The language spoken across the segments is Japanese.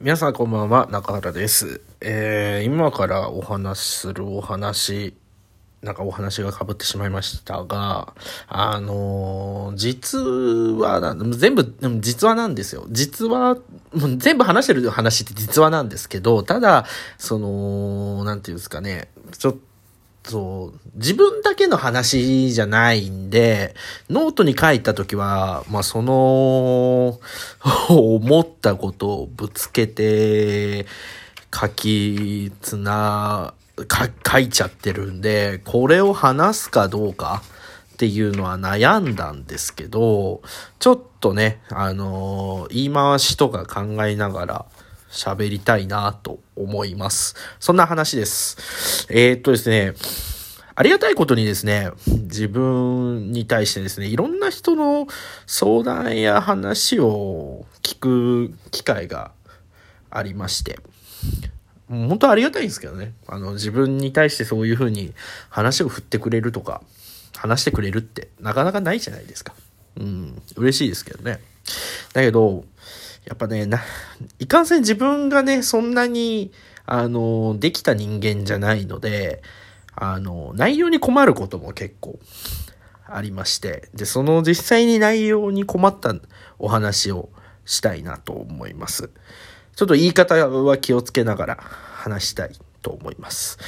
皆さんこんばんは、中原です。えー、今からお話しするお話、なんかお話が被ってしまいましたが、あのー実はな、全部、実話なんですよ。実話、もう全部話してる話って実話なんですけど、ただ、その、なんていうんですかね、ちょっと、そう、自分だけの話じゃないんで、ノートに書いたときは、まあ、その、思ったことをぶつけて、書き、つな、書いちゃってるんで、これを話すかどうかっていうのは悩んだんですけど、ちょっとね、あの言い回しとか考えながら、喋りたいなと思います。そんな話です。えーっとですね、ありがたいことにですね、自分に対してですね、いろんな人の相談や話を聞く機会がありまして、本当ありがたいんですけどね。あの、自分に対してそういう風に話を振ってくれるとか、話してくれるってなかなかないじゃないですか。うん、嬉しいですけどね。だけど、やっぱね、な、いかんせん自分がね、そんなに、あの、できた人間じゃないので、あの、内容に困ることも結構ありまして、で、その実際に内容に困ったお話をしたいなと思います。ちょっと言い方は気をつけながら話したいと思います。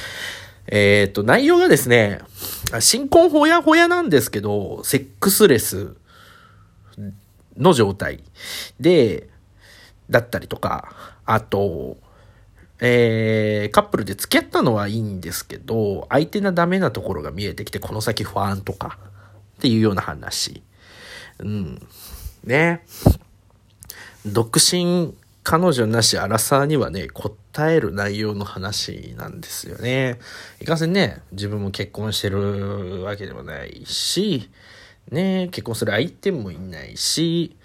えっ、と、内容がですね、新婚ほやほやなんですけど、セックスレスの状態で、だったりとか、あと、えー、カップルで付き合ったのはいいんですけど、相手がダメなところが見えてきて、この先不安とか、っていうような話。うん。ね。独身彼女なしアラサーにはね、答える内容の話なんですよね。いかんせんね、自分も結婚してるわけでもないし、ね、結婚する相手もいないし、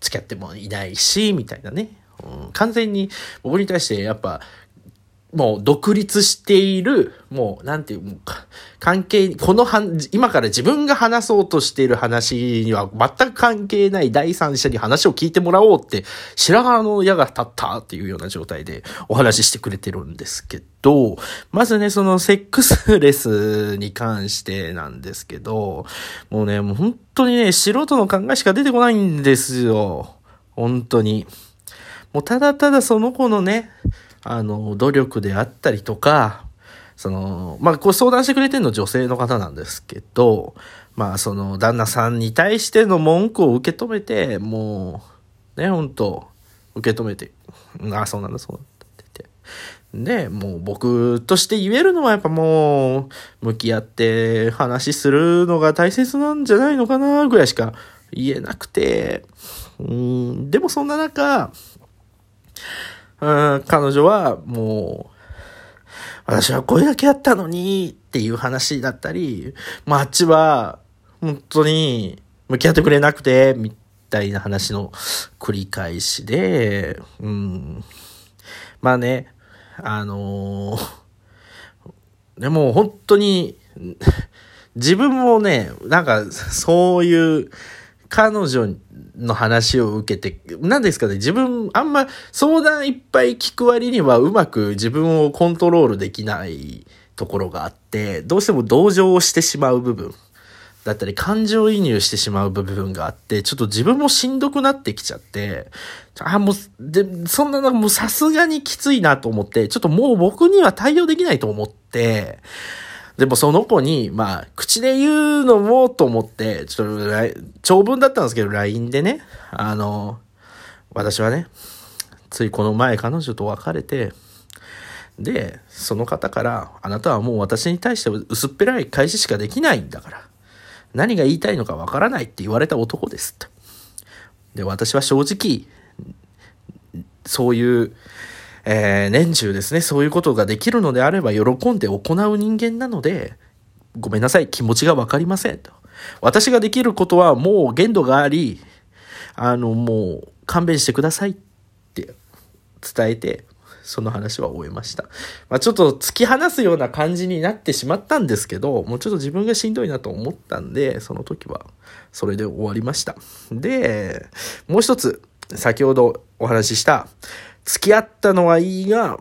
付き合ってもいないし、みたいなね。うん、完全に僕に対してやっぱ、もう独立している、もう、なんていう、もうか関係、このは、今から自分が話そうとしている話には全く関係ない第三者に話を聞いてもらおうって、白髪の矢が立ったっていうような状態でお話ししてくれてるんですけど、まずね、そのセックスレスに関してなんですけど、もうね、もう本当にね、素人の考えしか出てこないんですよ。本当に。もうただただその子のね、あの、努力であったりとか、その、まあ、こう相談してくれてるの女性の方なんですけど、まあ、その、旦那さんに対しての文句を受け止めて、もう、ね、本当受け止めて、うんあ、そうなんだ、そうなんだって言って。で、もう僕として言えるのはやっぱもう、向き合って話するのが大切なんじゃないのかな、ぐらいしか言えなくて、うん、でもそんな中、うん、彼女はもう、私はこれだけやったのにっていう話だったり、まああっちは本当に向き合ってくれなくて、みたいな話の繰り返しで、うん。まあね、あのーでも本当に、自分もね、なんかそういう彼女の話を受けて、何ですかね、自分、あんま相談いっぱい聞く割にはうまく自分をコントロールできないところがあって、どうしても同情をしてしまう部分。だったり、感情移入してしまう部分があって、ちょっと自分もしんどくなってきちゃって、あ、もう、で、そんなのもうさすがにきついなと思って、ちょっともう僕には対応できないと思って、でもその子に、まあ、口で言うのもと思って、ちょっと、長文だったんですけど、LINE でね、あの、私はね、ついこの前彼女と別れて、で、その方から、あなたはもう私に対して薄っぺらい返ししかできないんだから、何が言いたいのかわからないって言われた男ですと。で、私は正直、そういう、えー年中ですね、そういうことができるのであれば喜んで行う人間なので、ごめんなさい、気持ちがわかりませんと。私ができることはもう限度があり、あの、もう勘弁してくださいって伝えて、その話は終えました。まあちょっと突き放すような感じになってしまったんですけど、もうちょっと自分がしんどいなと思ったんで、その時はそれで終わりました。で、もう一つ、先ほどお話しした、付き合ったのはいいが、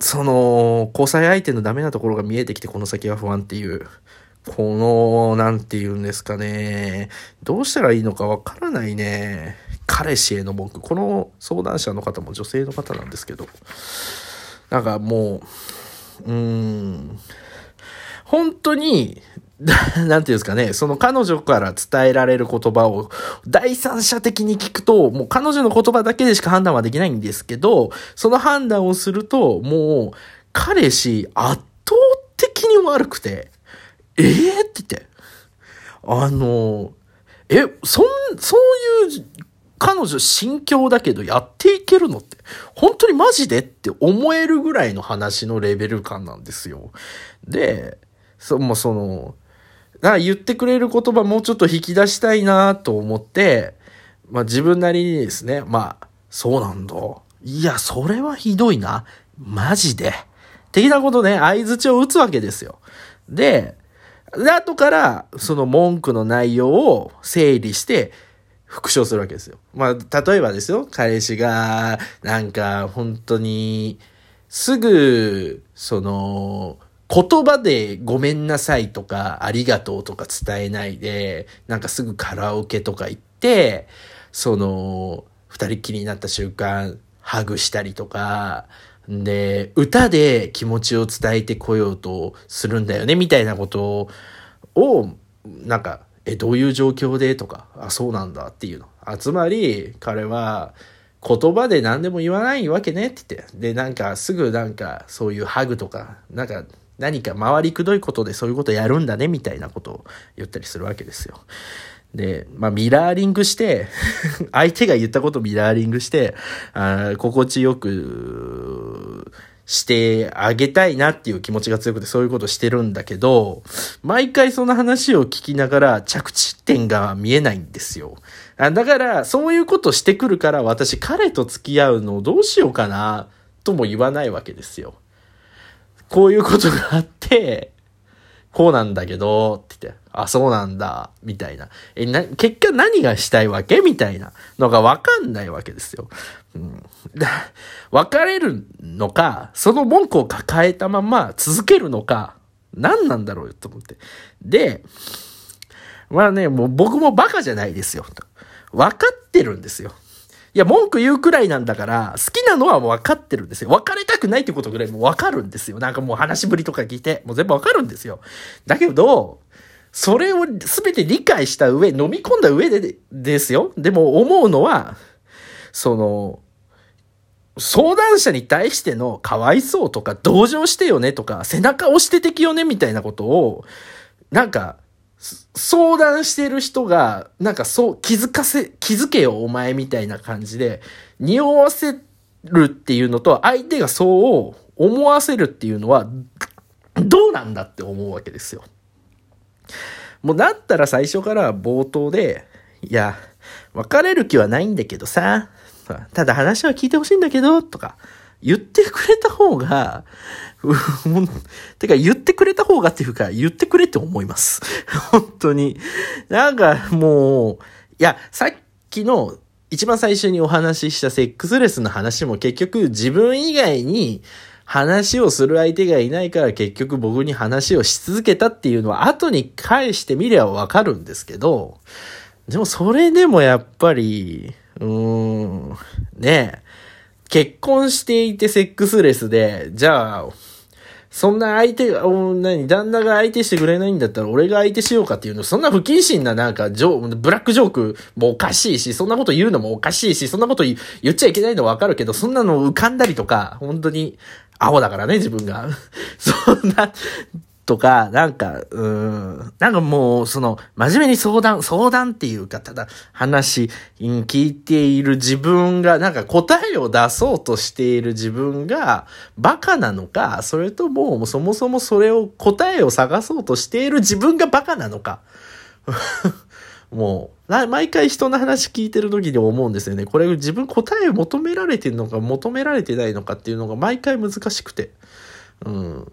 その、交際相手のダメなところが見えてきて、この先は不安っていう。この、なんて言うんですかね。どうしたらいいのかわからないね。彼氏への文句。この相談者の方も女性の方なんですけど。なんかもう、うーん。本当に、なんていうんですかね、その彼女から伝えられる言葉を第三者的に聞くと、もう彼女の言葉だけでしか判断はできないんですけど、その判断をすると、もう、彼氏圧倒的に悪くて、ええー、って言って。あの、え、そん、そういう彼女心境だけどやっていけるのって、本当にマジでって思えるぐらいの話のレベル感なんですよ。で、そ、もうその、な言ってくれる言葉もうちょっと引き出したいなと思って、まあ自分なりにですね、まあ、そうなんだ。いや、それはひどいな。マジで。的なことね、相づちを打つわけですよ。で、で、後から、その文句の内容を整理して、復唱するわけですよ。まあ、例えばですよ、彼氏が、なんか、本当に、すぐ、その、言葉でごめんなさいとか、ありがとうとか伝えないで、なんかすぐカラオケとか行って、その、二人っきりになった瞬間、ハグしたりとか、で、歌で気持ちを伝えてこようとするんだよね、みたいなことを、なんか、え、どういう状況でとか、あ、そうなんだっていうの。あ、つまり、彼は、言葉で何でも言わないわけねって言って。で、なんか、すぐなんか、そういうハグとか、なんか、何か回りくどいことでそういうことやるんだね、みたいなことを言ったりするわけですよ。で、まあ、ミラーリングして 相手が言ったことミラーリングして、あ心地よくしてあげたいなっていう気持ちが強くてそういうことしてるんだけど、毎回その話を聞きながら着地点が見えないんですよ。だから、そういうことしてくるから私彼と付き合うのをどうしようかなとも言わないわけですよ。こういうことがあって、こうなんだけど、って言って、あ、そうなんだ、みたいな。え、な、結果何がしたいわけみたいなのがわかんないわけですよ。うん。別れるのか、その文句を抱えたまま続けるのか、何なんだろうよと思って。で、まあね、もう僕もバカじゃないですよ。分かってるんですよ。いや、文句言うくらいなんだから、好きなのはもう分かってるんですよ。別れたくないってことぐらいもう分かるんですよ。なんかもう話ぶりとか聞いて、もう全部分かるんですよ。だけど、それを全て理解した上、飲み込んだ上でですよ。でも思うのは、その、相談者に対してのかわいそうとか、同情してよねとか、背中押して敵よねみたいなことを、なんか、相談してる人が、なんかそう気づかせ、気づけよお前みたいな感じで、匂わせるっていうのと、相手がそう思わせるっていうのは、どうなんだって思うわけですよ。もうだったら最初から冒頭で、いや、別れる気はないんだけどさ、ただ話は聞いてほしいんだけど、とか、言ってくれた方が、てか言ってくれた方がっていうか、言ってくれって思います。本当に。なんかもう、いや、さっきの一番最初にお話ししたセックスレスの話も結局自分以外に話をする相手がいないから結局僕に話をし続けたっていうのは後に返してみればわかるんですけど、でもそれでもやっぱり、うーん、ねえ結婚していてセックスレスで、じゃあ、そんな相手が、何、旦那が相手してくれないんだったら俺が相手しようかっていうの、そんな不謹慎ななんか、ジョブラックジョークもおかしいし、そんなこと言うのもおかしいし、そんなこと言っちゃいけないのわかるけど、そんなの浮かんだりとか、本当に、アホだからね、自分が。そんな、とか、なんか、うん、なんかもう、その、真面目に相談、相談っていうか、ただ話、聞いている自分が、なんか答えを出そうとしている自分が、バカなのか、それとも、そもそもそれを、答えを探そうとしている自分がバカなのか。もう、毎回人の話聞いてる時に思うんですよね。これ自分答えを求められてるのか求められてないのかっていうのが毎回難しくて。うん。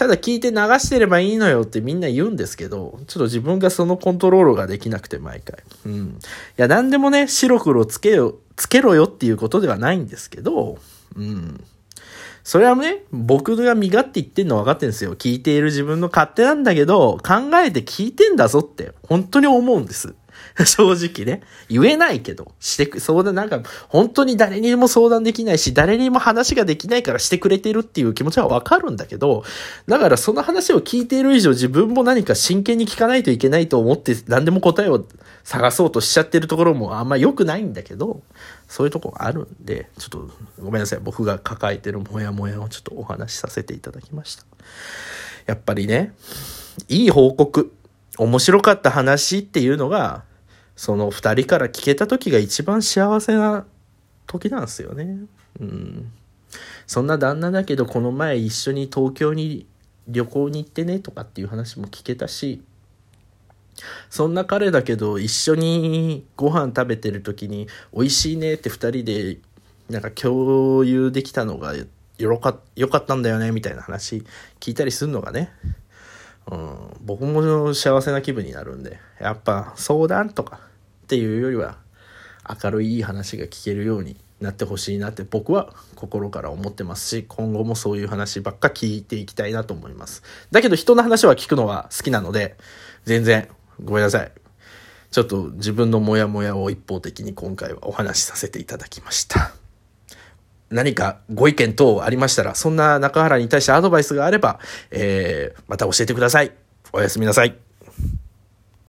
ただ聞いて流してればいいのよってみんな言うんですけど、ちょっと自分がそのコントロールができなくて毎回。うん。いや、何でもね、白黒つけよ、つけろよっていうことではないんですけど、うん。それはね、僕が身勝手言ってんの分かってんですよ。聞いている自分の勝手なんだけど、考えて聞いてんだぞって、本当に思うんです。正直ね。言えないけど、してく、相談なんか、本当に誰にも相談できないし、誰にも話ができないからしてくれてるっていう気持ちはわかるんだけど、だからその話を聞いている以上自分も何か真剣に聞かないといけないと思って何でも答えを探そうとしちゃってるところもあんま良くないんだけど、そういうとこあるんで、ちょっとごめんなさい。僕が抱えてるモヤモヤをちょっとお話しさせていただきました。やっぱりね、いい報告、面白かった話っていうのが、その2人から聞けた時が一番幸せな時なんですよね。うん。そんな旦那だけどこの前一緒に東京に旅行に行ってねとかっていう話も聞けたし、そんな彼だけど一緒にご飯食べてる時に美味しいねって2人でなんか共有できたのがよかよかったんだよねみたいな話聞いたりするのがね、うん、僕も幸せな気分になるんでやっぱ相談とかっていうよりは明るいいい話が聞けるようになってほしいなって僕は心から思ってますし今後もそういう話ばっか聞いていきたいなと思います。だけど人の話は聞くのは好きなので全然ごめんなさい。ちょっと自分のモヤモヤを一方的に今回はお話しさせていただきました。何かご意見等ありましたらそんな中原に対してアドバイスがあれば、えー、また教えてください。おやすみなさい。